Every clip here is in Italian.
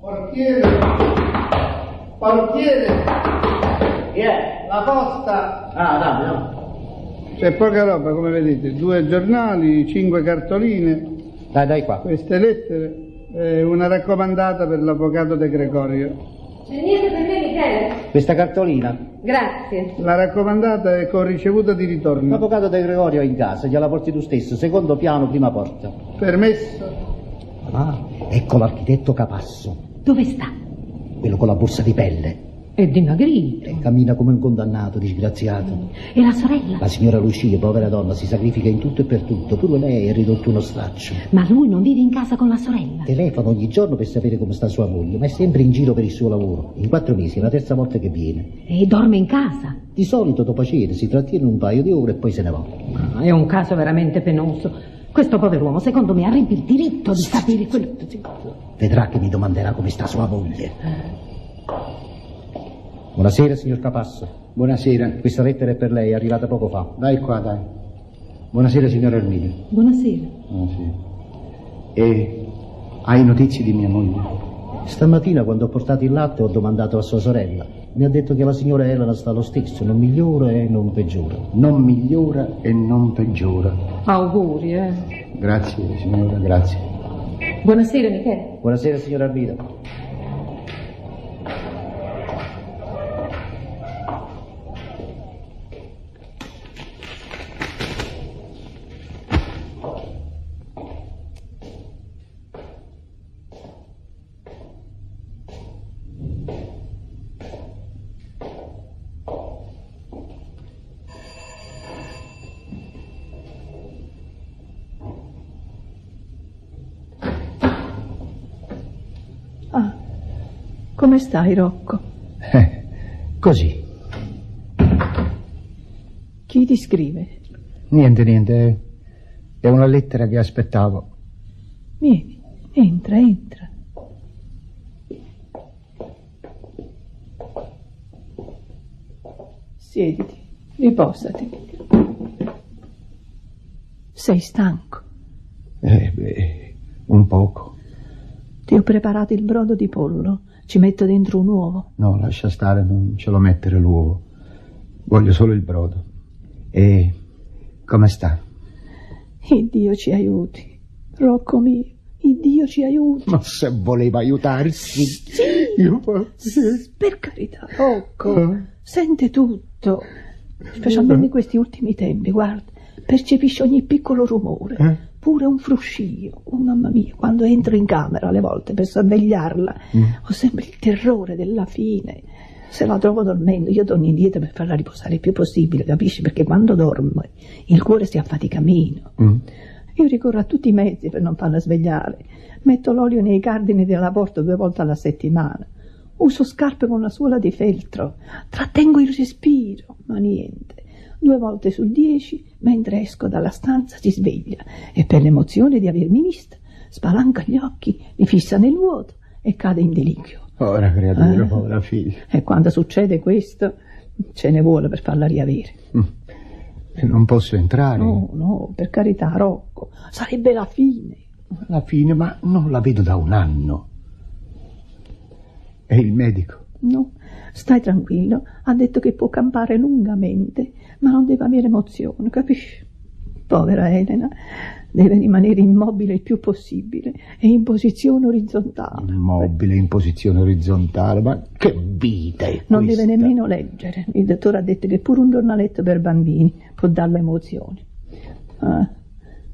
Portiere, portiere, Chi è? la posta. Ah, dammi, no. C'è poca roba, come vedete, due giornali, cinque cartoline, Dai, dai qua. queste lettere e una raccomandata per l'avvocato De Gregorio. C'è niente per me, Michele? Questa cartolina. Grazie. La raccomandata è con ricevuta di ritorno. L'avvocato De Gregorio è in casa, gliela porti tu stesso, secondo piano, prima porta. Permesso? Ah, ecco l'architetto Capasso, Dove sta? quello con la borsa di pelle. È dimagrito. E cammina come un condannato, disgraziato. E la sorella? La signora Lucia, povera donna, si sacrifica in tutto e per tutto, pure lei è ridotto uno straccio. Ma lui non vive in casa con la sorella. Telefono ogni giorno per sapere come sta sua moglie, ma è sempre in giro per il suo lavoro. In quattro mesi è la terza volta che viene. E dorme in casa. Di solito dopo cena si trattiene un paio di ore e poi se ne va. Ah, È un caso veramente penoso. Questo pover'uomo, secondo me, avrebbe il diritto di sapere quello. Vedrà che mi domanderà come sta sua moglie. Buonasera, signor Capasso. Buonasera. Questa lettera è per lei, è arrivata poco fa. Dai qua, dai. Buonasera, signor Armidio. Buonasera. Buonasera. E hai notizie di mia moglie? Stamattina, quando ho portato il latte, ho domandato a sua sorella. Mi ha detto che la signora Elena sta lo stesso, non migliora e non peggiora. Non migliora e non peggiora. Auguri, eh. Grazie, signora, grazie. Buonasera, Michele. Buonasera, signor Armida. Come stai, Rocco? Eh, così. Chi ti scrive? Niente, niente. È una lettera che aspettavo. Vieni, entra, entra. Siediti, riposati. Sei stanco. Eh, beh, un poco. Ti ho preparato il brodo di pollo. Ci metto dentro un uovo. No, lascia stare, non ce lo mettere l'uovo. Voglio solo il brodo. E come sta? Il Dio ci aiuti. Rocco mio, il Dio ci aiuti. Ma se voleva aiutarsi. Sì, Io posso. per carità, Rocco. Eh? Sente tutto. Specialmente in questi ultimi tempi, guarda. Percepisce ogni piccolo rumore. Eh? Pure un fruscio. Oh, mamma mia, quando entro in camera alle volte per sorvegliarla, Mm. ho sempre il terrore della fine. Se la trovo dormendo, io torno indietro per farla riposare il più possibile, capisci? Perché quando dormo il cuore si affatica meno. Mm. Io ricorro a tutti i mezzi per non farla svegliare. Metto l'olio nei cardini della porta due volte alla settimana. Uso scarpe con la suola di feltro. Trattengo il respiro, ma niente. Due volte su dieci, mentre esco dalla stanza, si sveglia e per l'emozione di avermi vista, spalanca gli occhi, li fissa nel vuoto e cade in deliquio. Ora, creatura, Eh. povera figlia. E quando succede questo, ce ne vuole per farla riavere. Mm. E non posso entrare. No, no, per carità, Rocco, sarebbe la fine. Alla fine, ma non la vedo da un anno. E il medico? No, stai tranquillo, ha detto che può campare lungamente, ma non deve avere emozione, capisci? Povera Elena, deve rimanere immobile il più possibile e in posizione orizzontale. Immobile in posizione orizzontale, ma che vita è Non questa? deve nemmeno leggere. Il dottore ha detto che pure un giornaletto per bambini può darle emozioni. Ah,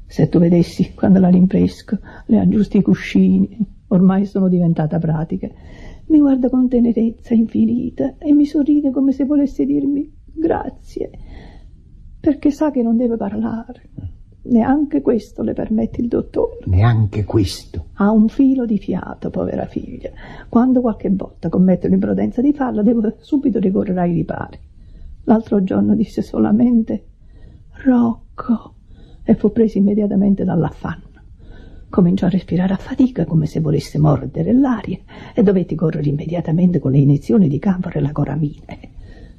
se tu vedessi quando la rinfresco, le aggiusto i cuscini, ormai sono diventata pratica. Mi guarda con tenerezza infinita e mi sorride come se volesse dirmi grazie, perché sa che non deve parlare. Neanche questo le permette il dottore. Neanche questo. Ha un filo di fiato, povera figlia. Quando qualche volta commetto l'imprudenza di farlo, devo subito ricorrere ai ripari. L'altro giorno disse solamente Rocco e fu preso immediatamente dall'affanno. Cominciò a respirare a fatica come se volesse mordere l'aria e dovetti correre immediatamente con le iniezioni di camfore e la coramine.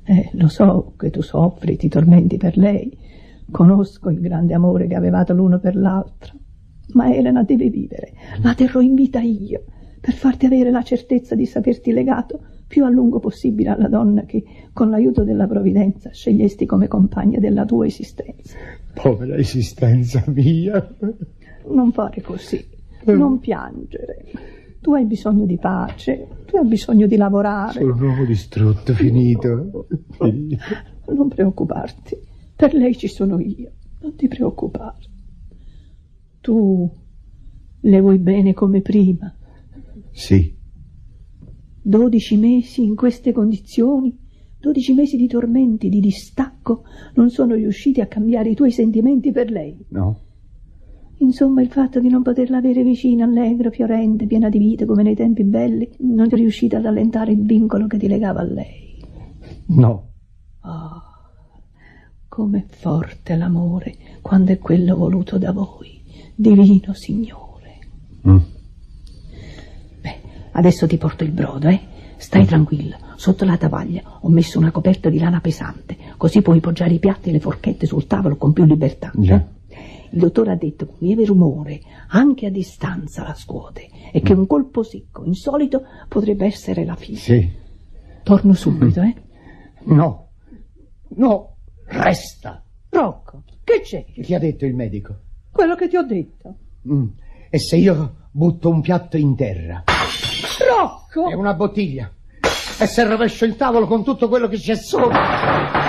Eh, lo so che tu soffri, ti tormenti per lei, conosco il grande amore che avevate l'uno per l'altro, ma Elena deve vivere, la terrò in vita io, per farti avere la certezza di saperti legato più a lungo possibile alla donna che, con l'aiuto della provvidenza, scegliesti come compagna della tua esistenza. Povera esistenza mia. Non fare così, non piangere. Tu hai bisogno di pace, tu hai bisogno di lavorare. Sono un uomo distrutto, finito. Non preoccuparti, per lei ci sono io, non ti preoccupare. Tu le vuoi bene come prima. Sì, Dodici mesi in queste condizioni, dodici mesi di tormenti, di distacco, non sono riusciti a cambiare i tuoi sentimenti per lei. no? Insomma, il fatto di non poterla avere vicina, allegra, fiorente, piena di vita come nei tempi belli, non è riuscita ad allentare il vincolo che ti legava a lei. No. Com'è forte l'amore quando è quello voluto da voi, divino Signore. Mm. Beh, adesso ti porto il brodo, eh? Stai tranquillo, sotto la tovaglia ho messo una coperta di lana pesante, così puoi poggiare i piatti e le forchette sul tavolo con più libertà. Già. eh? Il dottore ha detto che un lieve rumore, anche a distanza, la scuote e che un colpo secco, insolito, potrebbe essere la fine. Sì. Torno subito, eh? No. No. Resta. Rocco, che c'è? Ti ha detto il medico? Quello che ti ho detto. Mm. E se io butto un piatto in terra Rocco! e una bottiglia e se rovescio il tavolo con tutto quello che c'è sopra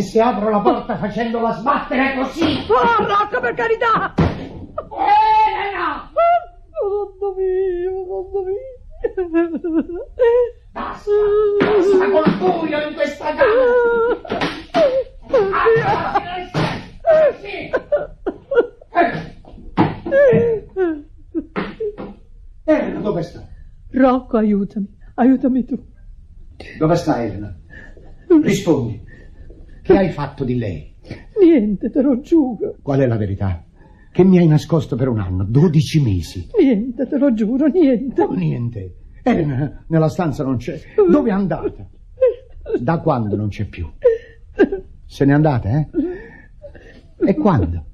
e se apro la porta facendola sbattere così Oh, Rocco, per carità! Elena! Madonna mia, madonna mia. Basta, basta col buio in questa camera Elena, dove sta? Rocco, aiutami, aiutami tu. Dove sta Elena? Rispondi. Che hai fatto di lei? Niente, te lo giuro. Qual è la verità? Che mi hai nascosto per un anno, dodici mesi. Niente, te lo giuro, niente. Oh, niente. Elena nella stanza non c'è. Dove è andata? Da quando non c'è più? Se n'è andata, eh? E quando?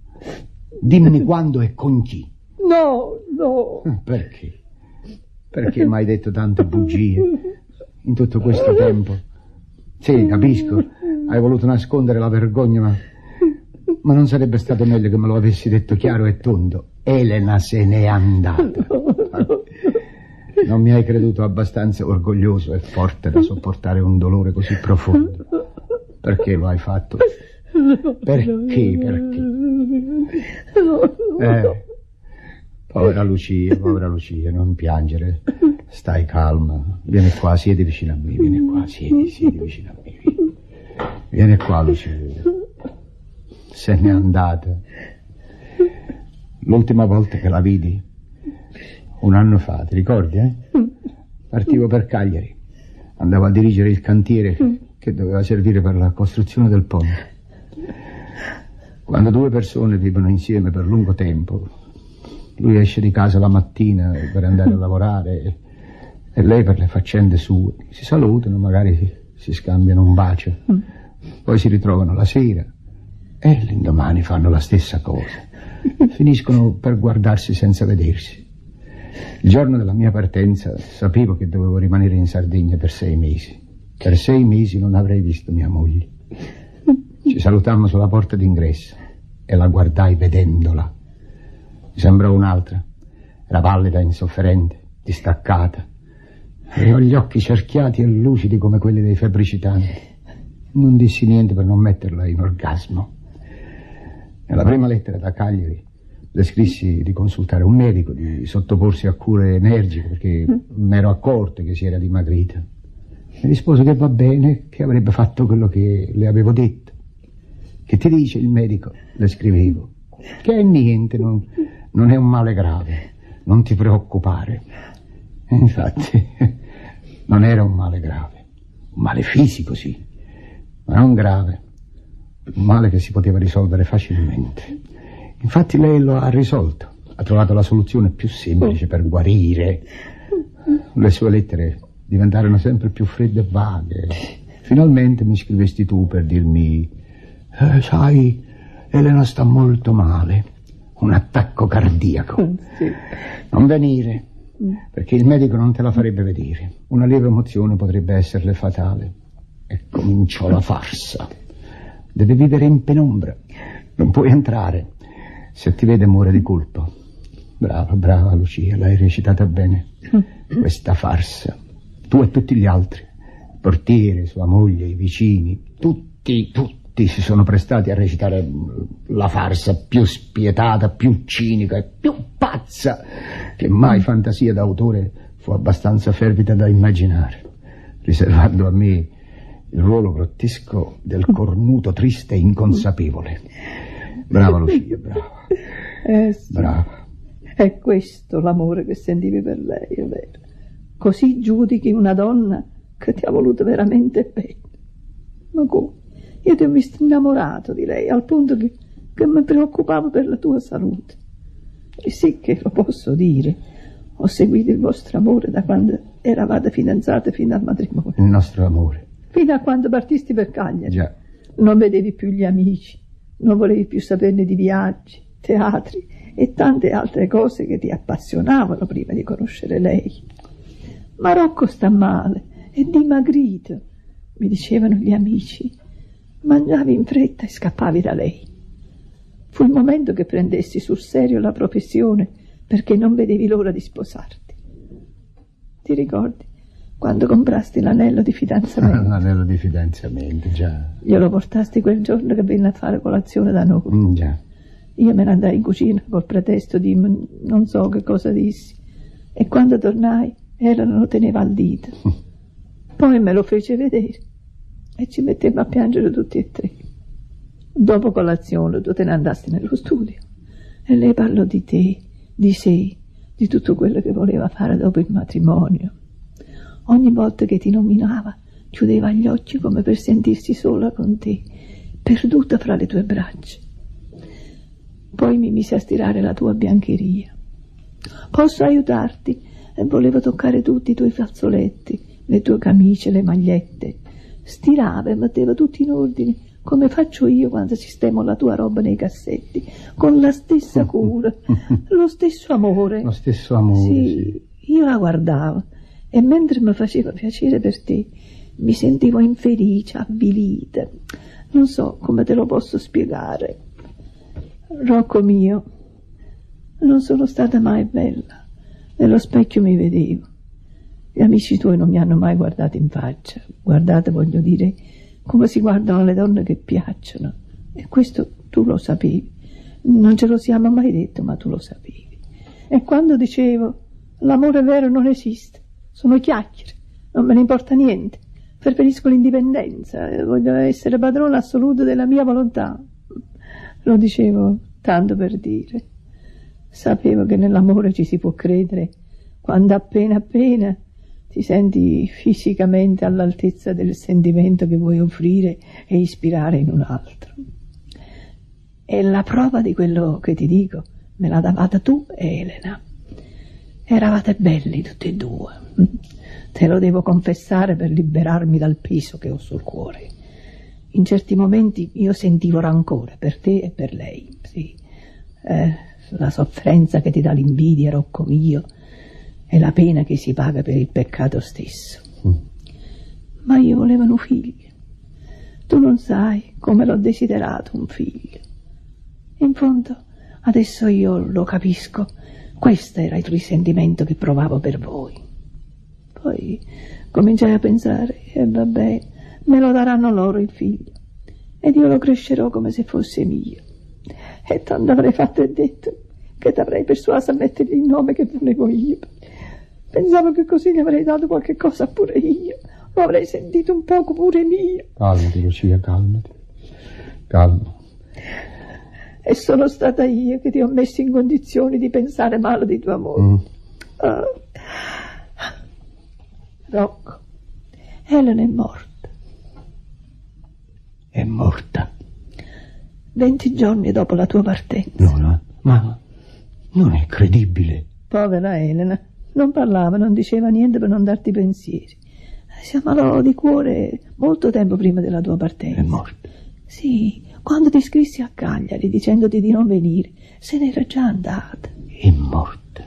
Dimmi quando e con chi. No, no. Perché? Perché mi hai detto tante bugie in tutto questo tempo? Sì, capisco. Hai voluto nascondere la vergogna, ma... Ma non sarebbe stato meglio che me lo avessi detto chiaro e tondo. Elena se n'è andata. Non mi hai creduto abbastanza orgoglioso e forte da sopportare un dolore così profondo. Perché lo hai fatto? Perché? Perché? Eh, povera Lucia, povera Lucia, non piangere. Stai calma. Vieni qua, siedi vicino a me, vieni qua, siedi, siedi vicino a me. Vieni, qua, Lucia. Se n'è andata. L'ultima volta che la vidi, un anno fa, ti ricordi, eh? Partivo per Cagliari. Andavo a dirigere il cantiere che doveva servire per la costruzione del ponte. Quando due persone vivono insieme per lungo tempo, lui esce di casa la mattina per andare a lavorare e, lei per le faccende sue. Si salutano, magari si scambiano un bacio, poi si ritrovano la sera e l'indomani fanno la stessa cosa. Finiscono per guardarsi senza vedersi. Il giorno della mia partenza sapevo che dovevo rimanere in Sardegna per sei mesi. Per sei mesi non avrei visto mia moglie. Ci salutammo sulla porta d'ingresso e la guardai vedendola. Mi sembrò un'altra. Era pallida, insofferente, distaccata. Aveva gli occhi cerchiati e lucidi come quelli dei febbricitanti. Non dissi niente per non metterla in orgasmo. Nella prima lettera da Cagliari le scrissi di consultare un medico, di sottoporsi a cure energiche perché mi ero accorto che si era dimagrita. Mi rispose che va bene, che avrebbe fatto quello che le avevo detto. Che ti dice il medico? Le scrivevo. Che è niente, non, non è un male grave, non ti preoccupare. E infatti, non era un male grave, un male fisico sì, non grave, un male che si poteva risolvere facilmente. Infatti lei lo ha risolto, ha trovato la soluzione più semplice per guarire. Le sue lettere diventarono sempre più fredde e vaghe. Finalmente mi scrivesti tu per dirmi, "Eh, sai, Elena sta molto male, un attacco cardiaco. Sì. Non venire, perché il medico non te la farebbe vedere. Una lieve emozione potrebbe esserle fatale. E cominciò la farsa. Deve vivere in penombra. Non puoi entrare. Se ti vede muore di colpo. Brava, brava Lucia, l'hai recitata bene. Questa farsa. Tu e tutti gli altri. Il portiere, sua moglie, i vicini, tutti, tutti si sono prestati a recitare mm, la farsa più spietata, più cinica e più pazza che mai fantasia d'autore fu abbastanza fervida da immaginare, riservando a me il ruolo grottesco del cornuto triste e inconsapevole. Brava Lucia, brava, Eh sì. brava. È questo l'amore che sentivi per lei, è vero. Così giudichi una donna che ti ha voluto veramente bene. Ma come? Io ti ho visto innamorato di lei, al punto che, che mi preoccupavo per la tua salute. E sì che lo posso dire, ho seguito il vostro amore da quando eravate fidanzate fino al matrimonio, Il nostro amore. Fino a quando partisti per Cagliari. Già. Non vedevi più gli amici, non volevi più saperne di viaggi, teatri e tante altre cose che ti appassionavano prima di conoscere lei. Ma Rocco sta male, è dimagrito, mi dicevano gli amici. Mangiavi in fretta e scappavi da lei. Fu il momento che prendessi sul serio la professione perché non vedevi l'ora di sposarti. Ti ricordi quando comprasti l'anello di fidanzamento? L'anello di fidanzamento, già. Glielo portasti quel giorno che venne a fare colazione da noi. Mm, già. Io me ne andai in cucina col pretesto di non so che cosa dissi. E quando tornai, Elena lo teneva al dito. Poi me lo fece vedere e ci mettemmo a piangere tutti e tre. Dopo colazione tu te ne andasti nello studio e lei parlò di te, di sé, di tutto quello che voleva fare dopo il matrimonio. Ogni volta che ti nominava, chiudeva gli occhi come per sentirsi sola con te, perduta fra le tue braccia. Poi mi mise a stirare la tua biancheria. Posso aiutarti? E volevo toccare tutti i tuoi fazzoletti, le tue camicie, le magliette. Stirava e metteva tutto in ordine, come faccio io quando sistemo la tua roba nei cassetti, con la stessa cura, lo stesso amore. Lo stesso amore, sì. io la guardavo e mentre mi faceva piacere per te, mi sentivo infelice, avvilita. Non so come te lo posso spiegare. Rocco mio, non sono stata mai bella. Nello specchio mi vedevo. Gli amici tuoi non mi hanno mai guardato in faccia. Guardate, voglio dire, come si guardano le donne che piacciono. E questo tu lo sapevi. Non ce lo siamo mai detto, ma tu lo sapevi. E quando dicevo l'amore vero non esiste, sono chiacchiere, non me ne importa niente, preferisco l'indipendenza, eh, voglio essere padrona assoluta della mia volontà. Lo dicevo tanto per dire. Sapevo che nell'amore ci si può credere quando appena appena ti senti fisicamente all'altezza del sentimento che vuoi offrire e ispirare in un altro. E la prova di quello che ti dico me l'ha davata tu Elena. Eravate belli tutti e due. Te lo devo confessare per liberarmi dal peso che ho sul cuore. In certi momenti io sentivo rancore per te e per lei, sì. Eh, la sofferenza che ti dà l'invidia, Rocco mio, e la pena che si paga per il peccato stesso. Ma io volevo un figlio. Tu non sai come l'ho desiderato un figlio. In fondo, adesso io lo capisco. Questo era il risentimento che provavo per voi. Poi cominciai a pensare, e vabbè, me lo daranno loro il figlio. Ed io lo crescerò come se fosse mio. E tanto avrei fatto e detto che ti avrei persuaso a mettergli il nome che volevo io. Pensavo che così gli avrei dato qualche cosa pure io. Lo avrei sentito un poco pure mio. Calmati, Lucia, calmati. Calma. E sono stata io che ti ho messo in condizioni di pensare male di tuo amore. Mm. Ah. Rocco, Elena è morta. È morta. Venti giorni dopo la tua partenza. No, no, ma non è credibile. Povera Elena, non parlava, non diceva niente per non darti pensieri. Si ammalò di cuore molto tempo prima della tua partenza. È morta. Sì, Quando ti scrissi a Cagliari dicendoti di non venire, se n'era già andata. È morta.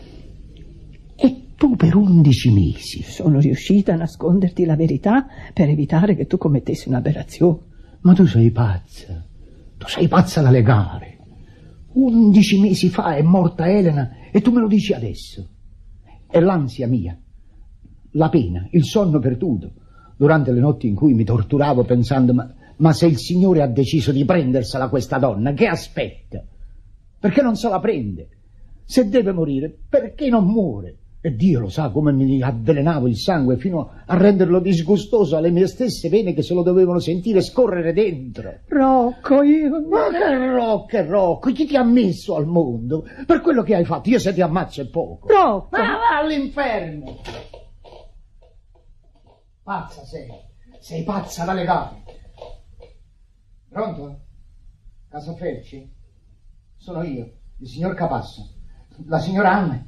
E tu per undici mesi. Sono riuscita a nasconderti la verità per evitare che tu commettessi un'aberrazione. Ma tu sei pazza. Tu sei pazza da legare. Undici mesi fa è morta Elena e tu me lo dici adesso. È l'ansia mia, la pena, il sonno perduto, durante le notti in cui mi torturavo pensando ma, ma se il Signore ha deciso di prendersela questa donna, che aspetta? Perché non se la prende? Se deve morire, perché non muore? E Dio lo sa come mi avvelenavo il sangue fino a renderlo disgustoso alle mie stesse vene che se lo dovevano sentire scorrere dentro. Rocco, io... Ma che Rocco, Rocco, chi ti ha messo al mondo? Per quello che hai fatto, io se ti ammazzo è poco. Rocco! Ma va all'inferno! Pazza sei, sei pazza da legare. Pronto? Casa Felci? Sono io, il signor Capasso. La signora Anna?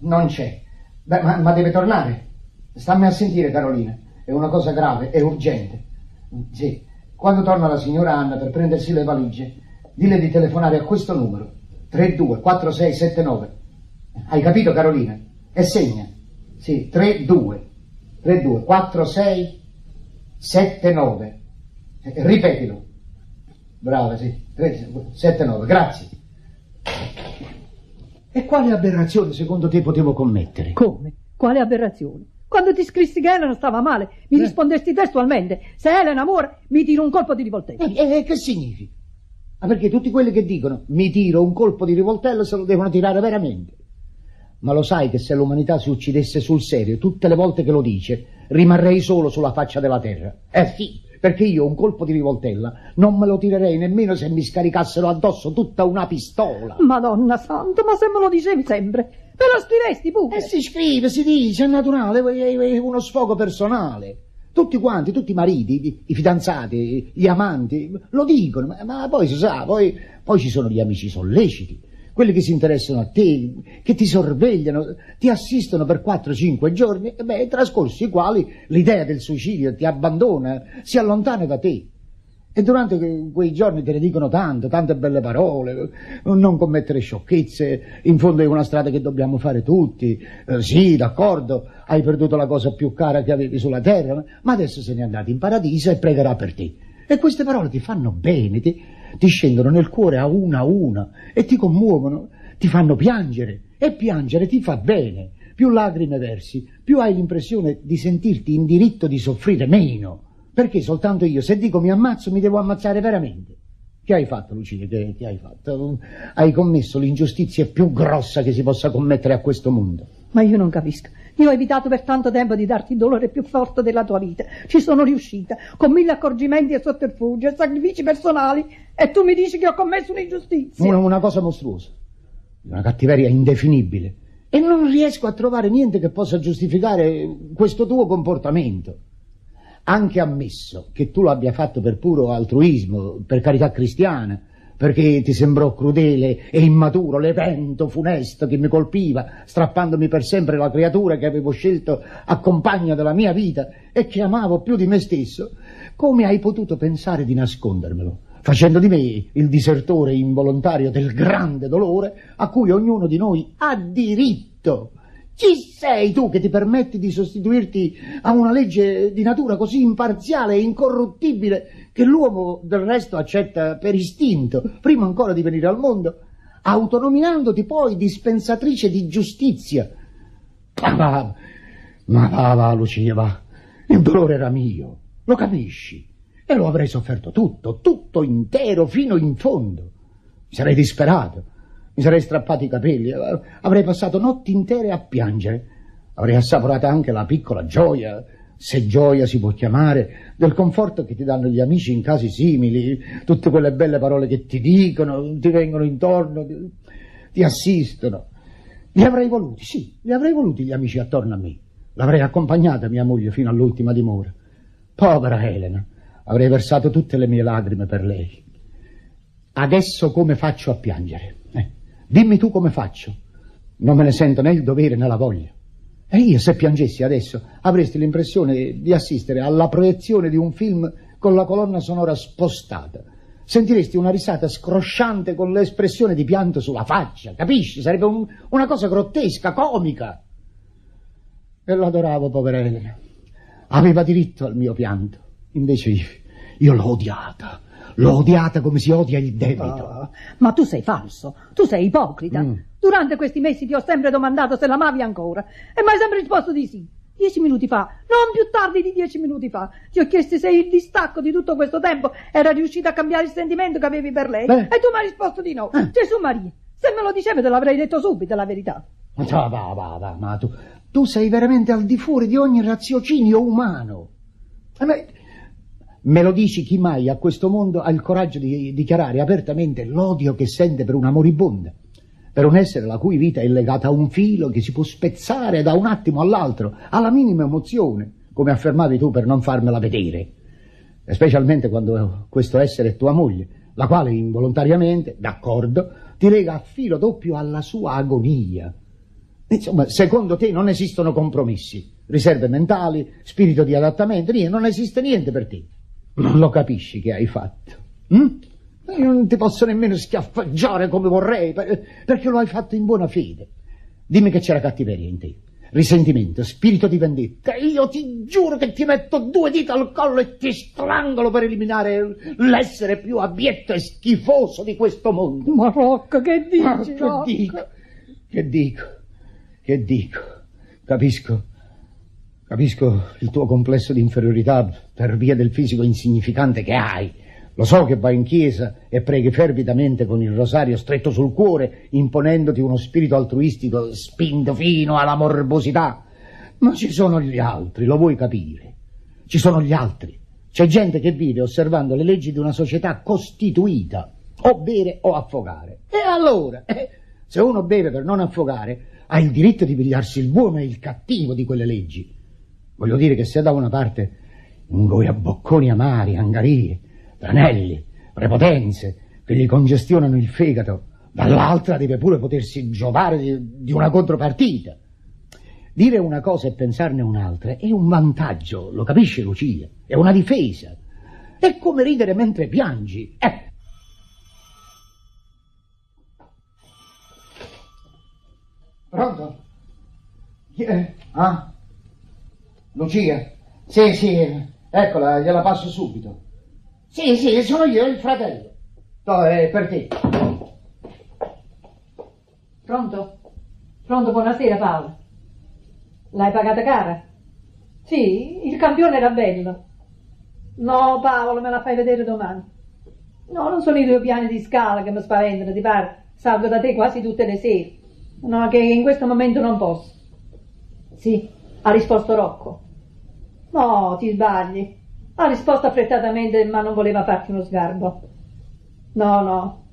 Non c'è. Beh, ma, ma deve tornare. Stammi a sentire, Carolina. È una cosa grave, è urgente. Sì. Quando torna la signora Anna per prendersi le valigie, dille di telefonare a questo numero. 324679. Hai capito, Carolina? E segna. Sì, 32 32 4679. Ripetilo. Brava, sì. 79, grazie. E quale aberrazione secondo te potevo commettere? Come? Quale aberrazione? Quando ti scrissi che Elena stava male, mi Eh. rispondesti testualmente: Se Elena muore, mi tiro un colpo di rivoltella. E, e che significa? Ah, perché tutti quelli che dicono mi tiro un colpo di rivoltello se lo devono tirare veramente. Ma lo sai che se l'umanità si uccidesse sul serio tutte le volte che lo dice, rimarrei solo sulla faccia della terra. Eh sì, perché io un colpo di rivoltella non me lo tirerei nemmeno se mi scaricassero addosso tutta una pistola. Madonna santa, ma se me lo dicevi sempre, me lo scrivesti pure. E si scrive, si dice, è naturale, è uno sfogo personale. Tutti quanti, tutti i mariti, i, i fidanzati, gli amanti, lo dicono, ma, ma poi si sa, poi, poi ci sono gli amici solleciti, quelli che si interessano a te, che ti sorvegliano, ti assistono per 4-5 giorni, e beh, trascorsi i quali l'idea del suicidio ti abbandona, si allontana da te. E durante que- quei giorni te ne dicono tante, tante belle parole, non commettere sciocchezze, in fondo è una strada che dobbiamo fare tutti, Eh, sì, d'accordo, hai perduto la cosa più cara che avevi sulla terra, ma adesso se n'è andato in paradiso e pregherà per te. E queste parole ti fanno bene, ti, ti scendono nel cuore a una a una e ti commuovono, ti fanno piangere e piangere ti fa bene. Più lacrime versi, più hai l'impressione di sentirti in diritto di soffrire meno. Perché soltanto io, se dico mi ammazzo, mi devo ammazzare veramente. Che hai fatto, Lucia? Che, che hai fatto? Hai commesso l'ingiustizia più grossa che si possa commettere a questo mondo. Ma io non capisco. Io ho evitato per tanto tempo di darti il dolore più forte della tua vita. Ci sono riuscita, con mille accorgimenti e sotterfugi e sacrifici personali, e tu mi dici che ho commesso un'ingiustizia. Una, una cosa mostruosa, una cattiveria indefinibile. E non riesco a trovare niente che possa giustificare questo tuo comportamento. Anche ammesso che tu lo abbia fatto per puro altruismo, per carità cristiana, perché ti sembrò crudele e immaturo l'evento funesto che mi colpiva, strappandomi per sempre la creatura che avevo scelto a compagna della mia vita e che amavo più di me stesso, come hai potuto pensare di nascondermelo? facendo di me il disertore involontario del grande dolore a cui ognuno di noi ha diritto. Chi sei tu che ti permetti di sostituirti a una legge di natura così imparziale e incorruttibile che l'uomo del resto accetta per istinto, prima ancora di venire al mondo, autonominandoti poi dispensatrice di giustizia? Ma va, ma va, va, Lucia, va. Il dolore era mio, lo capisci? E lo avrei sofferto tutto, tutto intero, fino in fondo. Mi sarei disperato, mi sarei strappato i capelli, avrei passato notti intere a piangere. Avrei assaporato anche la piccola gioia, se gioia si può chiamare, del conforto che ti danno gli amici in casi simili, tutte quelle belle parole che ti dicono, ti vengono intorno, ti, ti assistono. Li avrei voluti, sì, li avrei voluti gli amici attorno a me. L'avrei accompagnata mia moglie fino all'ultima dimora. Povera Elena, avrei versato tutte le mie lacrime per lei. Adesso come faccio a piangere? Eh, dimmi tu come faccio. Non me ne sento né il dovere né la voglia. E io se piangessi adesso avresti l'impressione di assistere alla proiezione di un film con la colonna sonora spostata, sentiresti una risata scrosciante con l'espressione di pianto sulla faccia, capisci? Sarebbe un- una cosa grottesca, comica. E l'adoravo, povera Elena. Aveva diritto al mio pianto. Invece io, io l'ho odiata. L'ho odiata come si odia il debito. Oh, ma tu sei falso, tu sei ipocrita. Mm. Durante questi mesi ti ho sempre domandato se l'amavi ancora e mi hai sempre risposto di sì. Dieci minuti fa, non più tardi di dieci minuti fa, ti ho chiesto se il distacco di tutto questo tempo era riuscito a cambiare il sentimento che avevi per lei Beh. e tu mi hai risposto di no. Eh. Gesù Maria, se me lo dicevi te l'avrei detto subito la verità. Ma va, va, va, va, ma tu, tu sei veramente al di fuori di ogni raziocinio umano. A me, me lo dici chi mai a questo mondo ha il coraggio di dichiarare apertamente l'odio che sente per una moribonda, per un essere la cui vita è legata a un filo che si può spezzare da un attimo all'altro, alla minima emozione, come affermavi tu per non farmela vedere, e specialmente quando questo essere è tua moglie, la quale involontariamente, d'accordo, ti lega a filo doppio alla sua agonia. Insomma, secondo te non esistono compromessi, riserve mentali, spirito di adattamento, niente, non esiste niente per te. Non lo capisci che hai fatto. hm? Io non ti posso nemmeno schiaffeggiare come vorrei, per- perché lo hai fatto in buona fede. Dimmi che c'era cattiveria in te, risentimento, spirito di vendetta. Io ti giuro che ti metto due dita al collo e ti strangolo per eliminare l'essere più abietto e schifoso di questo mondo. Ma Rocco, che dici? Ah, che Rocco? dico? Che dico? Che dico? Capisco. Capisco il tuo complesso di inferiorità per via del fisico insignificante che hai. Lo so che vai in chiesa e preghi fervidamente con il rosario stretto sul cuore, imponendoti uno spirito altruistico spinto fino alla morbosità. Ma ci sono gli altri, lo vuoi capire? Ci sono gli altri. C'è gente che vive osservando le leggi di una società costituita, o bere o affogare. E allora, eh, se uno beve per non affogare, ha il diritto di pigliarsi il buono e il cattivo di quelle leggi. Voglio dire che se da una parte ingoia bocconi amari, angarie, tranelli, prepotenze, che gli congestionano il fegato, dall'altra deve pure potersi giovare di, di una contropartita. Dire una cosa e pensarne un'altra è un vantaggio, lo capisce Lucia? È una difesa. È come ridere mentre piangi. Eh. Pronto? Chi è? Ah? Lucia? Sì, sì, eccola, gliela passo subito. Sì, sì, sono io, il fratello. No, è per te. Pronto? Pronto, buonasera Paolo. L'hai pagata cara? Sì, il campione era bello. No, Paolo, me la fai vedere domani. No, non sono i due piani di scala che mi spaventano, ti pare? Salgo da te quasi tutte le sere. No, che in questo momento non posso. Sì, ha risposto Rocco. No, ti sbagli. Ha risposto affrettatamente, ma non voleva farti uno sgarbo. No, no.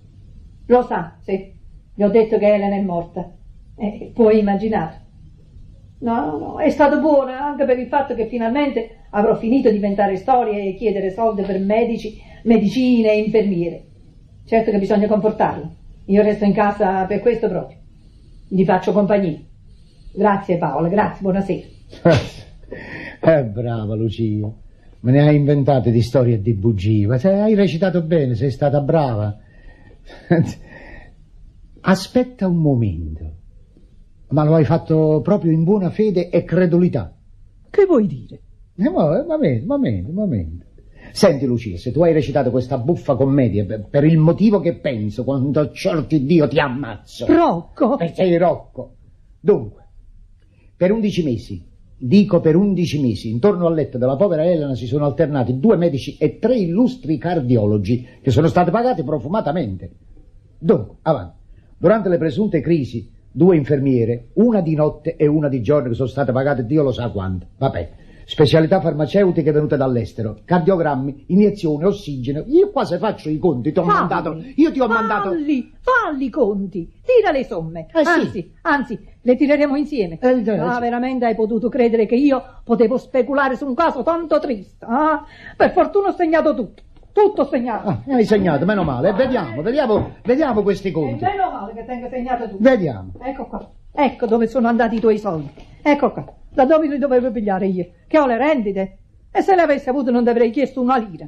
Lo sa, sì. Gli ho detto che Elena è morta. Eh, puoi immaginare. No, no, è stato buono anche per il fatto che finalmente avrò finito di inventare storie e chiedere soldi per medici, medicine e infermiere. Certo che bisogna comportarlo. Io resto in casa per questo proprio. Gli faccio compagnia. Grazie Paola, grazie, buonasera. Eh, brava Lucia. Me ne hai inventate di storie e di bugie. Ma se hai recitato bene, sei stata brava. Aspetta un momento. Ma lo hai fatto proprio in buona fede e credulità. Che vuoi dire? Eh, mo- eh, momento, momento, momento. Senti Lucia, se tu hai recitato questa buffa commedia per, per il motivo che penso, quando certi Dio ti ammazzo. Rocco! E sei Rocco. Dunque, per undici mesi, dico per undici mesi, intorno al letto della povera Elena si sono alternati due medici e tre illustri cardiologi che sono stati pagati profumatamente. Dunque, avanti. Durante le presunte crisi, due infermiere, una di notte e una di giorno che sono state pagate Dio lo sa quanto. Vabbè. Specialità farmaceutiche venute dall'estero, cardiogrammi, iniezioni, ossigeno. Io qua se faccio i conti, ti ho mandato. Io ti ho mandato. Falli, falli i conti, tira le somme. Eh, sì. Anzi, anzi, le tireremo insieme. Eh, eh, ah, veramente hai potuto credere che io potevo speculare su un caso tanto triste? ah? Per fortuna ho segnato tutto, tutto ho segnato. Ah, hai segnato, meno male. E vediamo, vediamo, vediamo questi E conti. meno male che tenga segnato tutto. Vediamo. Ecco qua, ecco dove sono andati i tuoi soldi. Ecco qua, da dove li dovevo pigliare io? Che ho le rendite? E se le avessi avute non ti avrei chiesto una lira.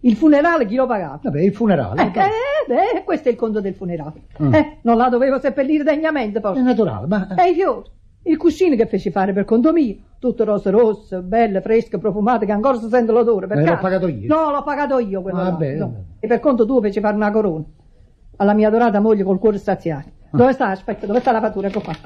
Il funerale chi lo pagava? Vabbè, il funerale. Eh, eh, beh, questo è il conto del funerale. Mm. Eh, non la dovevo seppellire degnamente, È poi. naturale, ma... E i fiori? Il cuscino che feci fare per conto mio, tutto rose rosse, belle, fresche, profumate, che ancora si sente l'odore. Eh, l'ho pagato io. No, l'ho pagato io quello là, Vabbè. no. E per conto tuo feci fare una corona. Alla mia adorata moglie col cuore straziato. Dove sta? Aspetta, dove sta la fattura? Ecco qua.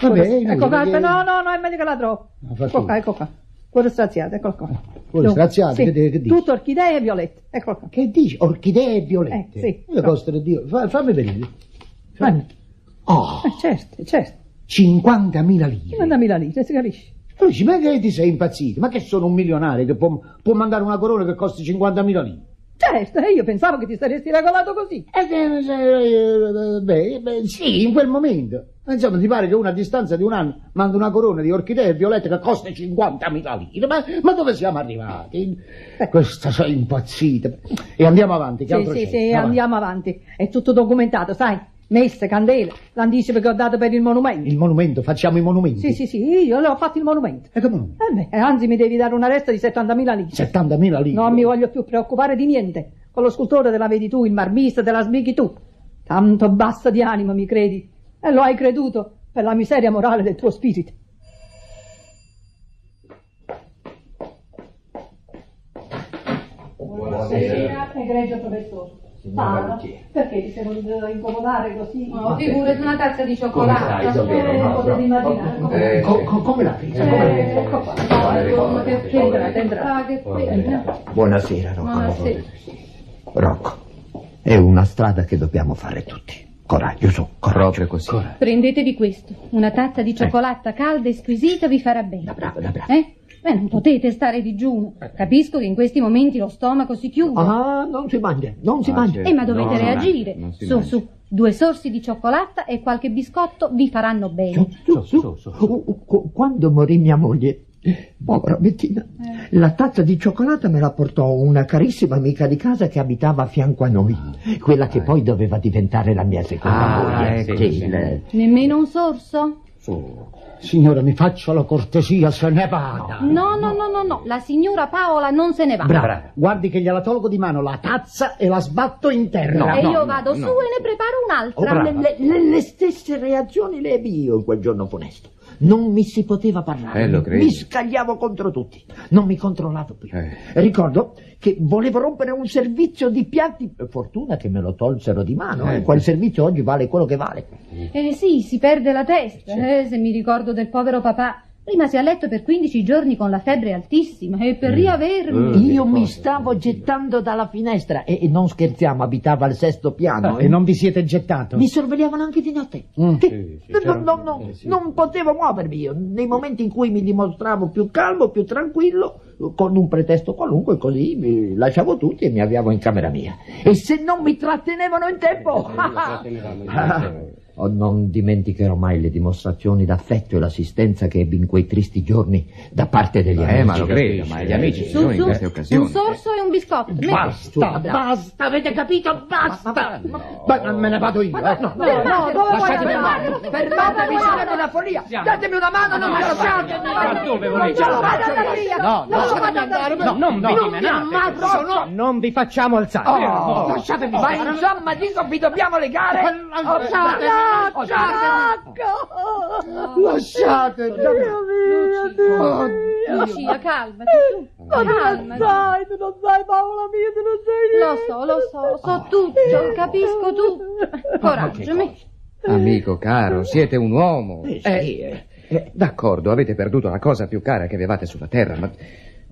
Vabbè, ecco qua, perché- no, no, no, è meglio che la trovo. La Ecco qua, ecco qua. Cuore straziato, eccolo qua. Cuore straziato, sì, che che dici? Tutto orchidee e violette, eccolo qua. Che dici? Orchidee e violette? Eh, sì. Le costano Dio. Fa- fammi vedere. Fammi. Oh, Eh, certo, certo. 50.000 lire. 50.000 lire, si capisce? Tu dici, ma che ti sei impazzito? Ma che sono un milionario che può, può mandare una corona che costi 50.000 lire? Certo, e io pensavo che ti saresti regolato così. Eh, che- eh, beh, beh, sì, in quel momento. Insomma, ti pare che uno a distanza di un anno manda una corona di orchidee e violette che costa 50.000 lire? Ma, ma dove siamo arrivati? Eh, Questa sei impazzita. E andiamo avanti, che Sì, altro sì, c'è? sì, Avanti. andiamo avanti. È tutto documentato, sai? Messe, candele, l'anticipo che ho dato per il monumento. Il monumento, facciamo i monumenti. Sì, sì, sì, io le ho fatto il monumento. E come non? Eh beh, anzi mi devi dare una resta di 70.000 lire. 70.000 lire. Non mi voglio più preoccupare di niente. Con lo scultore te la vedi tu, il marmista te la sbrighi tu. Tanto bassa di animo, mi credi? E lo hai creduto per la miseria morale del tuo spirito. Buonasera, egregio professore. Parla, perché ti sei voluto incomodare così? No, figurati una tazza di cioccolato. Eh, potete immaginare. come- Co- co- come la pensi? Eh, ecco qua. Entrate, entrate. Ah. Buonasera, Rocco. Buonasera. Rocco, è una strada che dobbiamo fare tutti. Coraggio, su, Proprio così. Prendetevi questo. Una tazza di cioccolata calda e squisita vi farà bene. Da brava, da brava. Eh? Beh, non potete stare digiuno. Capisco che in questi momenti lo stomaco si chiude. Ah, non si mangia, non si Ah, mangia. Eh, ma dovete No, no, reagire. si su, mangia. su. Due sorsi di cioccolata e qualche biscotto vi faranno bene. Su, su, su. Uh, uh, qu- Quando morì mia moglie, povera Bettina, la tazza di cioccolata me la portò una carissima amica di casa che abitava a fianco a noi, quella che poi doveva diventare la mia seconda Ah, moglie. ecco, Sì, Nemmeno un sorso? Signora, mi faccia la cortesia, se ne vada. No, no, no, no, no. La signora Paola non se ne va. Brava. Guardi che gliela tolgo di mano la tazza e la sbatto in terra. e no, io no, vado no. su e ne preparo Oh, un'altra. le, le- le- le stesse reazioni le ebbi io in quel giorno funesto. Non mi si poteva parlare. Eh, lo credo. mi scagliavo contro tutti. Non mi controllavo più. Eh. Ricordo che volevo rompere un servizio di piatti. Fortuna che me lo tolsero di mano. Eh. eh. Quel servizio oggi vale quello che vale. Eh sì, si perde la testa. Eh, se mi ricordo del povero papà. Rimase a letto per 15 giorni con la febbre altissima e per riavermi. Io mi stavo gettando dalla finestra e, e non scherziamo, abitava al sesto piano. E non vi siete gettato? Mi sorvegliavano anche di notte. Mm. Che- non, non- non- non potevo muovermi io. Nei momenti in cui mi dimostravo più calmo, più tranquillo, con un pretesto qualunque, così mi lasciavo tutti e mi avviavo in camera mia. E se non mi trattenevano in tempo... Ah, oh, non dimenticherò mai le dimostrazioni d'affetto e l'assistenza che ebbi in quei tristi giorni da parte degli amici. Eh, ma lo credo, ma gli amici ci Su, sono in su, queste occasioni. un sorso e un biscotto. Me- Basta, basta, avete capito? Basta! Ma, me ne vado io, eh. No, no, no, dove Lasciatemi vuoi andare? Fermatevi, sarebbe una follia! Datemi una mano, non me la lasciate! Ma dove volete Non vado via! No, no, Lasciatemi andare! no, non vi dimenate. no! Non vi facciamo alzare. Oh, lasciatemi Ma insomma, dico, vi dobbiamo legare! Oh, lasciatemi! Oh, lasciatemi! Lasciatemi. Lucia, calmati tu. Ma tu non sai, tu non sai, Paola mia, tu non sai Lo so, lo so, so tutto, capisco tutto. Coraggio, me. Amico caro, siete un uomo. Eh, sì, eh. Eh, d'accordo, avete perduto la cosa più cara che avevate sulla terra, ma,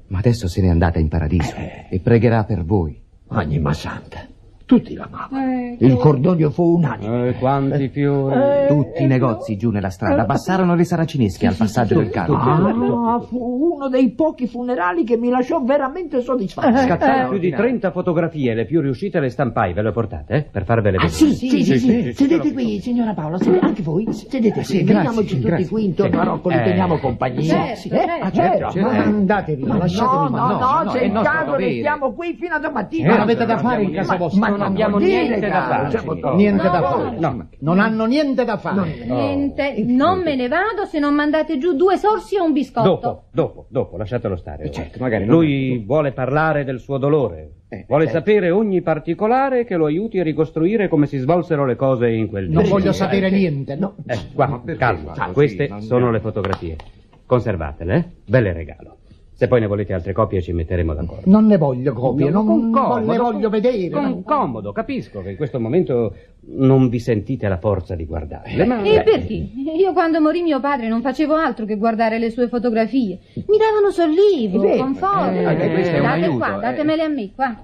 ma adesso se n'è andata in paradiso e pregherà per voi. Anima santa, tutti l'amavano. Ecco. Il cordoglio fu unanime. Eh, quanti fiori. Tutti i negozi giù nella strada passarono le saracinesche al passaggio del carro. Ah, fu uno dei pochi funerali che mi lasciò veramente soddisfatto. Scattai più di 30 fotografie, le più riuscite le stampai, ve le portate, eh? Per farvele Ah, vedere. sì, sì, sì, sì, sedete qui, signora Paola, sedete, anche voi, sedete qui, veniamoci tutti qui intorno a Rocco, li Eh, teniamo compagnia. certo, Sì, certo. ah, certo. certo. Ma andatevi, Ma lasciatemi no, no, no, se in caso restiamo qui fino a Eh, domattina. avete da fare in casa vostra. Non abbiamo niente da fare. Niente da fare. no. Non hanno niente da fare. Niente, non me ne vado se non mandate giù due sorsi e un biscotto. Dopo, dopo, dopo, lasciatelo stare. certo, magari non- Lui vuole parlare del suo dolore. vuole sapere ogni particolare che lo aiuti a ricostruire come si svolsero le cose in quel Non giorno. voglio sapere niente. No. Eh, qua, calma, queste sono le fotografie. Conservatele, eh? Belle regalo. Se poi ne volete altre copie ci metteremo d'accordo. Non ne voglio copie, non Con comodo, le voglio vedere. Con comodo, capisco che in questo momento non vi sentite la forza di guardarle, ma... E perché? Io quando morì mio padre non facevo altro che guardare le sue fotografie. Mi davano sollievo, vero. conforto. Eh, un Date aiuto, qua, eh. datemele a me, qua.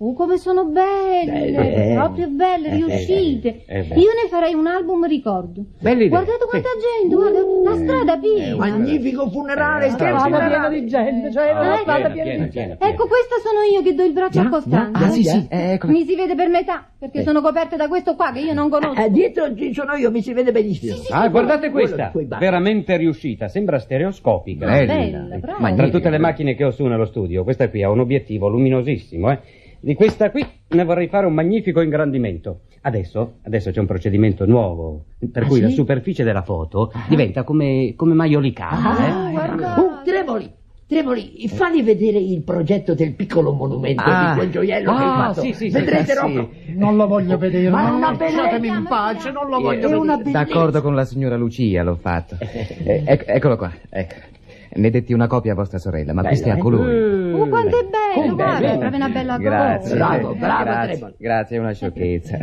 Uh, come sono belle, Belle. proprio belle, Eh, riuscite. eh, beh. Io ne farei un album ricordo. Bella idea, Guardate quanta gente, guarda, la strada piena. Magnifico funerale, Eh, scherzo sì. Strada piena di gente, cioè la strada Piena, piena piena, di gente. Ecco, questa sono io che do il braccio a Già, Costanza. già, Ah, sì, sì, eh, ecco. Mi si vede per metà, perché sono coperte da questo qua che io non conosco. Eh, dietro ci sono io, mi si vede benissimo. Ah, guardate Quello questa, veramente riuscita, sembra stereoscopica. Bella. Bella, brava. Tra tutte le macchine che ho su nello studio, questa qui ha un obiettivo luminosissimo, eh. Di questa qui ne vorrei fare un magnifico ingrandimento. Adesso, adesso c'è un procedimento nuovo, per cui la superficie della foto diventa come, come maiolicata, eh. Guarda. Uh, Tremoli, Tremoli, falli vedere il progetto del piccolo monumento Ah. di quel gioiello che hai Ah, fatto. sì, sì, sì, Vedrete, sì. Rocco? Non lo voglio vedere, Ma non una lasciatemi in pace, non lo voglio vedere. D'accordo con la signora Lucia l'ho fatto. Eh, ec- eccolo qua, ecco. Ne detti una copia a vostra sorella, ma Bella, questa è a eh? colori. Oh, quanto è bello, guarda, bello. è proprio una bella cosa. Grazie. Bravo, bravo, grazie, grazie, è una sciocchezza.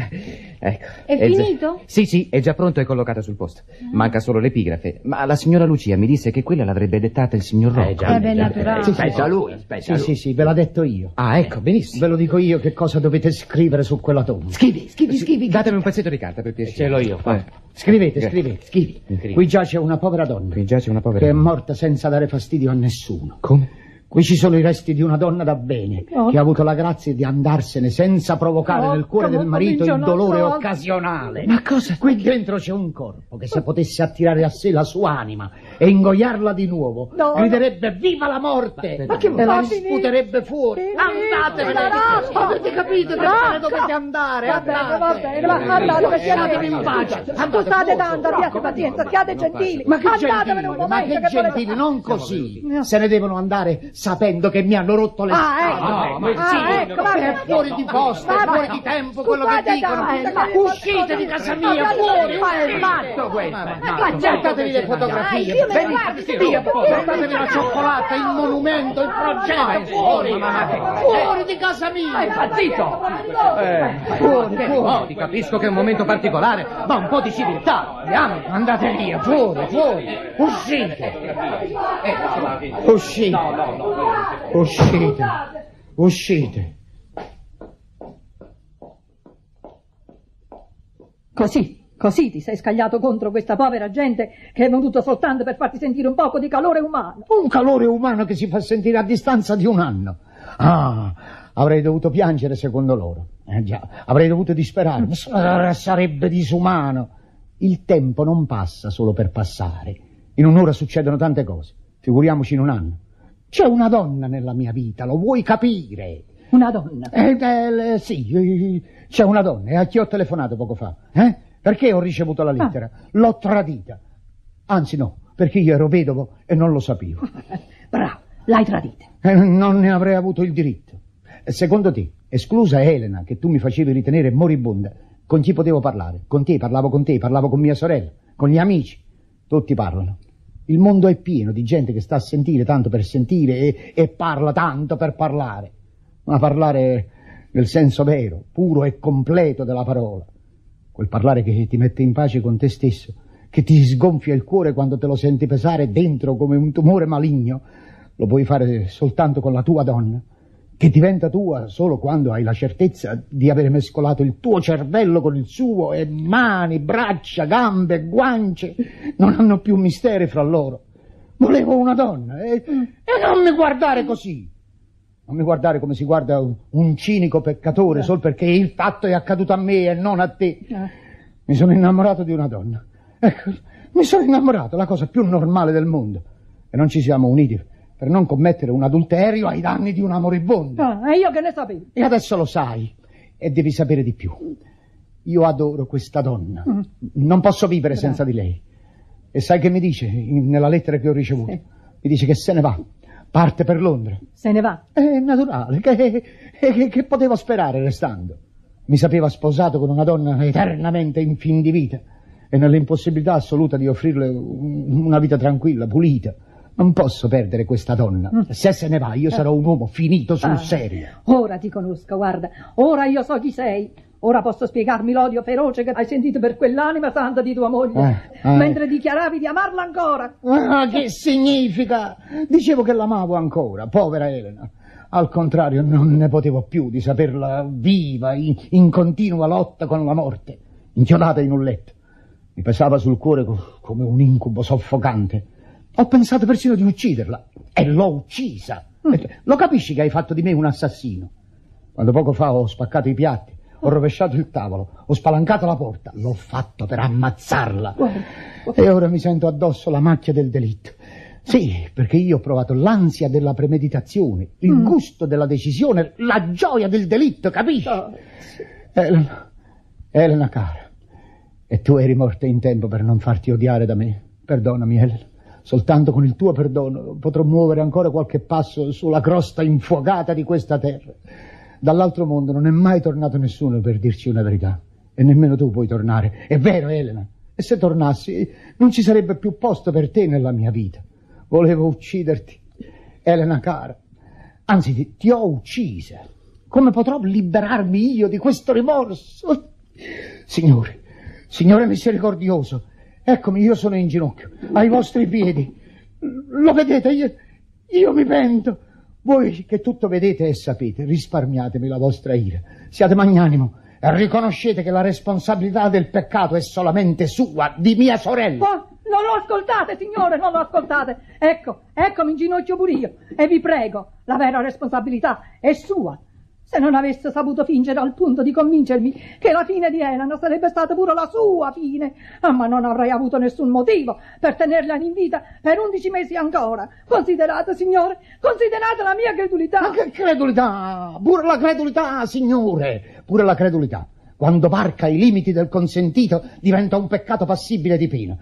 Ecco. È già- finito? Sì, sì, è già pronto e collocato sul posto. Manca solo l'epigrafe. Ma la signora Lucia mi disse che quella l'avrebbe dettata il signor Rocco. Eh, già. Eh beh, naturale. Sì, Spetta a lui, spetta a Sì, lui. sì, sì, ve l'ha detto io. Ah, ecco, benissimo. Ve lo dico io che cosa dovete scrivere su quella tomba. Scrivi, scrivi, scrivi. Datemi un pezzetto di carta per piacere. Ce l'ho io, qua. Eh, Scrivete, scrivete, scrivi. Qui giace una povera donna Qui giace una povera che è donna. morta senza dare fastidio a nessuno. Come? Qui ci sono i resti di una donna da bene Oh. che ha avuto la grazia di andarsene senza provocare Oh, nel cuore del marito il dolore a- occasionale. Ma cosa? Qui dentro c'è un corpo che se potesse attirare a sé la sua anima e ingoiarla di nuovo, No, griderebbe viva la morte Ma che e la sputerebbe fuori. Andatevene! Avete capito che dovete andare? Va bene, va andate. bene, in pace. Scusate tanto, abbiate pazienza, siate gentili. Ma che gentili, un ma che gentili, non così. Se ne devono andare sapendo che mi hanno rotto le Ah, ecco. No, ma Ah, sì, ecco, va è fuori di posto, è fuori di tempo quello che dicono. uscite di casa mia, fuori, ma è matto questo. Ma cercatevi le fotografie. Ne Venite, via, portatevi la cioccolata, il monumento, il progetto, fuori, fuori di casa mia. È impazzito. Fuori, fuori. Oh, ti capisco che è un momento particolare, ma un po' di civiltà. Andiamo, andate via, fuori, fuori, uscite. Uscite. Uscite. Uscite. Così, così ti sei scagliato contro questa povera gente che è venuto soltanto per farti sentire un poco di calore umano. Un calore umano che si fa sentire a distanza di un anno. Ah, avrei dovuto piangere secondo loro. Eh già, avrei dovuto disperare. Ma Sarebbe disumano. Il tempo non passa solo per passare. In un'ora succedono tante cose. Figuriamoci in un anno. C'è una donna nella mia vita, lo vuoi capire? Una donna. Eh, eh, sì, eh, c'è una donna. E a chi ho telefonato poco fa? Eh? Perché ho ricevuto la lettera? L'ho tradita. Anzi no, perché io ero vedovo e non lo sapevo. Bravo, l'hai tradita. Eh, non ne avrei avuto il diritto. E secondo te, esclusa Elena, che tu mi facevi ritenere moribonda, con chi potevo parlare? Con te, parlavo con te, parlavo con mia sorella, con gli amici. Tutti parlano. Il mondo è pieno di gente che sta a sentire tanto per sentire e, e parla tanto per parlare. Ma parlare nel senso vero, puro e completo della parola. Quel parlare che ti mette in pace con te stesso, che ti sgonfia il cuore quando te lo senti pesare dentro come un tumore maligno, lo puoi fare soltanto con la tua donna, che diventa tua solo quando hai la certezza di aver mescolato il tuo cervello con il suo e mani, braccia, gambe, guance non hanno più misteri fra loro. Volevo una donna e, e non mi guardare così. Non mi guardare come si guarda un, un cinico peccatore solo perché il fatto è accaduto a me e non a te. Mi sono innamorato di una donna. Ecco, mi sono innamorato, la cosa più normale del mondo. E non ci siamo uniti per non commettere un adulterio ai danni di una moribonda. Ah, e io che ne sapevo? E adesso lo sai. e devi sapere di più. Io adoro questa donna. Non posso vivere senza di lei. E sai che mi dice in- nella lettera che ho ricevuto? Sì. Mi dice che se ne va, parte per Londra. Se ne va. È naturale, che, che, che potevo sperare restando? Mi sapeva sposato con una donna eternamente in fin di vita e nell'impossibilità assoluta di offrirle un- una vita tranquilla, pulita. Non posso perdere questa donna. Se se ne va, io sarò un uomo finito sul Ah. serio. Ora ti conosco, guarda. Ora io so chi sei. Ora posso spiegarmi l'odio feroce che hai sentito per quell'anima santa di tua moglie, Eh, eh. mentre dichiaravi di amarla ancora. Ah, che significa? Dicevo che l'amavo ancora, povera Elena. Al contrario, non ne potevo più di saperla viva, in, in continua lotta con la morte, inchiodata in un letto. Mi pesava sul cuore co- come un incubo soffocante. Ho pensato persino di ucciderla e l'ho uccisa. Lo capisci che hai fatto di me un assassino? Quando poco fa ho spaccato i piatti, ho rovesciato il tavolo, ho spalancato la porta, l'ho fatto per ammazzarla. E ora mi sento addosso la macchia del delitto. Sì, perché io ho provato l'ansia della premeditazione, il gusto della decisione, la gioia del delitto, capisci? Elena, Elena cara, e tu eri morta in tempo per non farti odiare da me. Perdonami, Elena. Soltanto con il tuo perdono potrò muovere ancora qualche passo sulla crosta infuocata di questa terra. Dall'altro mondo non è mai tornato nessuno per dirci una verità. E nemmeno tu puoi tornare. È vero, Elena. E se tornassi, non ci sarebbe più posto per te nella mia vita. Volevo ucciderti, Elena cara. Anzi, ti, ti ho uccisa. Come potrò liberarmi io di questo rimorso? Signore, Signore misericordioso, eccomi, io sono in ginocchio, ai vostri piedi. Lo vedete, io, io mi pento. Voi che tutto vedete e sapete, risparmiatemi la vostra ira. Siate magnanimo e riconoscete che la responsabilità del peccato è solamente sua, di mia sorella. Oh, non lo ascoltate, signore, non lo ascoltate. Ecco, eccomi in ginocchio pure io. E vi prego, la vera responsabilità è sua. Se non avesse saputo fingere al punto di convincermi che la fine di Elena sarebbe stata pure la sua fine, ah, ma non avrei avuto nessun motivo per tenerla in vita per undici mesi ancora. Considerate, signore, considerate la mia credulità. Ma che credulità! Pure la credulità, signore! Pure la credulità. Quando varca i limiti del consentito diventa un peccato passibile di pena.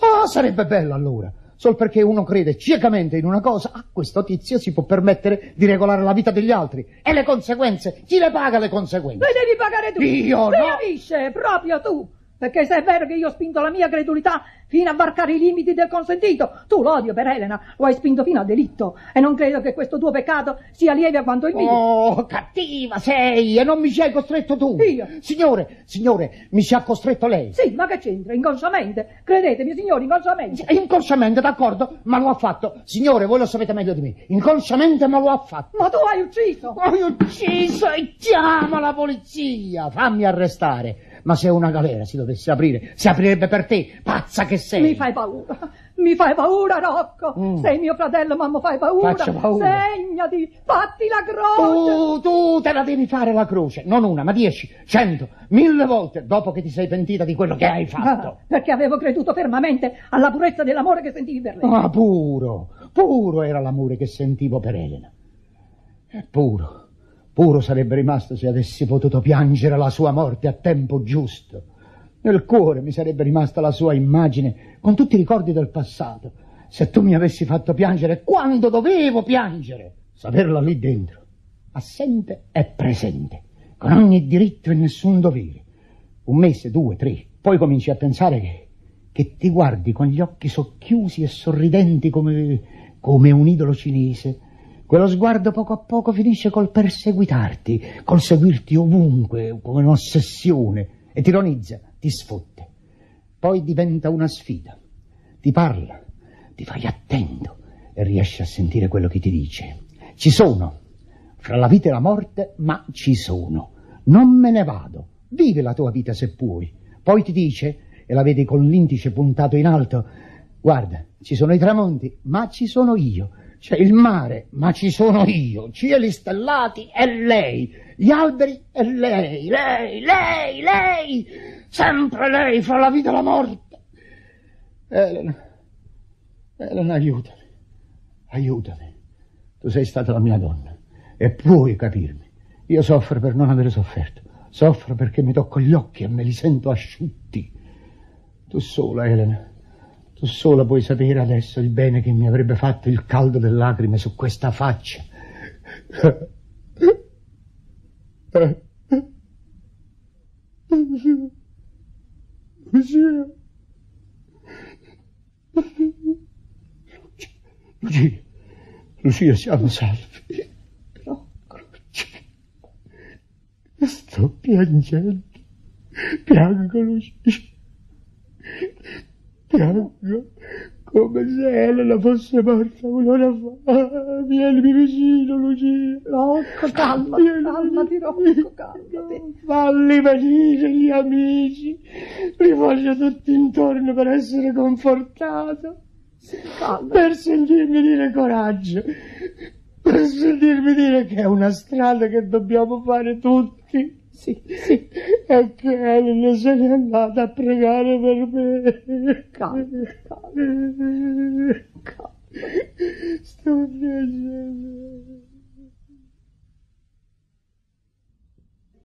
Ah, sarebbe bello allora. Sol perché uno crede ciecamente in una cosa, ah, questo tizio si può permettere di regolare la vita degli altri. E le conseguenze? Chi le paga le conseguenze? Le devi pagare tu. Io no. Mi capisce? Proprio tu. Perché se è vero che io ho spinto la mia credulità fino a varcare i limiti del consentito, tu l'odio per Elena lo hai spinto fino al delitto. E non credo che questo tuo peccato sia lieve quanto il mio. Oh, cattiva sei! E non mi ci hai costretto tu! Io? Signore, signore, mi ci ha costretto lei. Sì, ma che c'entra? Inconsciamente. Credetemi, signori, inconsciamente. Inconsciamente, d'accordo, ma lo ha fatto. Signore, voi lo sapete meglio di me. Inconsciamente, ma lo ha fatto. Ma tu hai ucciso. Hai ucciso e chiama la polizia. Fammi arrestare. Ma se una galera si dovesse aprire, si aprirebbe per te, pazza che sei. Mi fai paura. Mi fai paura, Rocco. Mm. Sei mio fratello, ma mi fai paura. Faccio paura. Segnati, fatti la croce. Tu, tu te la devi fare la croce, non una, ma dieci, cento, mille volte dopo che ti sei pentita di quello che hai fatto. Ah, perché avevo creduto fermamente alla purezza dell'amore che sentivi per lei. Ah, puro, puro era l'amore che sentivo per Elena. Puro, puro sarebbe rimasto se avessi potuto piangere la sua morte a tempo giusto. Nel cuore mi sarebbe rimasta la sua immagine con tutti i ricordi del passato. Se tu mi avessi fatto piangere quando dovevo piangere, saperla lì dentro, assente e presente, con ogni diritto e nessun dovere. Un mese, due, tre, poi cominci a pensare che, che ti guardi con gli occhi socchiusi e sorridenti come, come un idolo cinese. Quello sguardo poco a poco finisce col perseguitarti, col seguirti ovunque, come un'ossessione, e ti ironizza, ti sfotte. Poi diventa una sfida. Ti parla, ti fai attento e riesci a sentire quello che ti dice. Ci sono, fra la vita e la morte, ma ci sono. Non me ne vado. Vivi la tua vita se puoi. Poi ti dice, e la vedi con l'indice puntato in alto, guarda, ci sono i tramonti, ma ci sono io. C'è il mare, ma ci sono io. Cieli stellati e lei. Gli alberi e lei. Lei, lei, lei. Sempre lei fra la vita e la morte. Elena, Elena, aiutami. Aiutami. Tu sei stata la mia donna e puoi capirmi. Io soffro per non avere sofferto. Soffro perché mi tocco gli occhi e me li sento asciutti. Tu sola, Elena, tu sola puoi sapere adesso il bene che mi avrebbe fatto il caldo delle lacrime su questa faccia. Lucia. Lucia, Lucia, siamo salvi. Lucia. Sto piangendo. Piango, Lucia. Piango come se Elena fosse morta un'ora fa. Vienimi vicino, Lucia. Rocco, calma, Vieni calmati. Rocco, calmati. Falli venire gli amici. Li voglio tutti intorno per essere confortato. Calma. Per sentirmi dire coraggio. Per sentirmi dire che è una strada che dobbiamo fare tutti. Sì, sì, E che Elena se n'è andata a pregare per me. calma, calma. Sto piangendo.